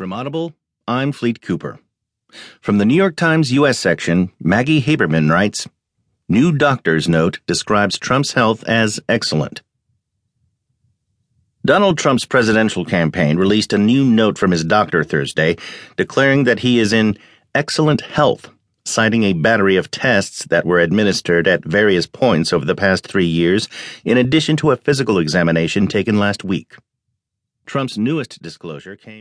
From Audible, I'm Fleet Cooper. From the New York Times U.S. section, Maggie Haberman writes New doctor's note describes Trump's health as excellent. Donald Trump's presidential campaign released a new note from his doctor Thursday declaring that he is in excellent health, citing a battery of tests that were administered at various points over the past three years, in addition to a physical examination taken last week. Trump's newest disclosure came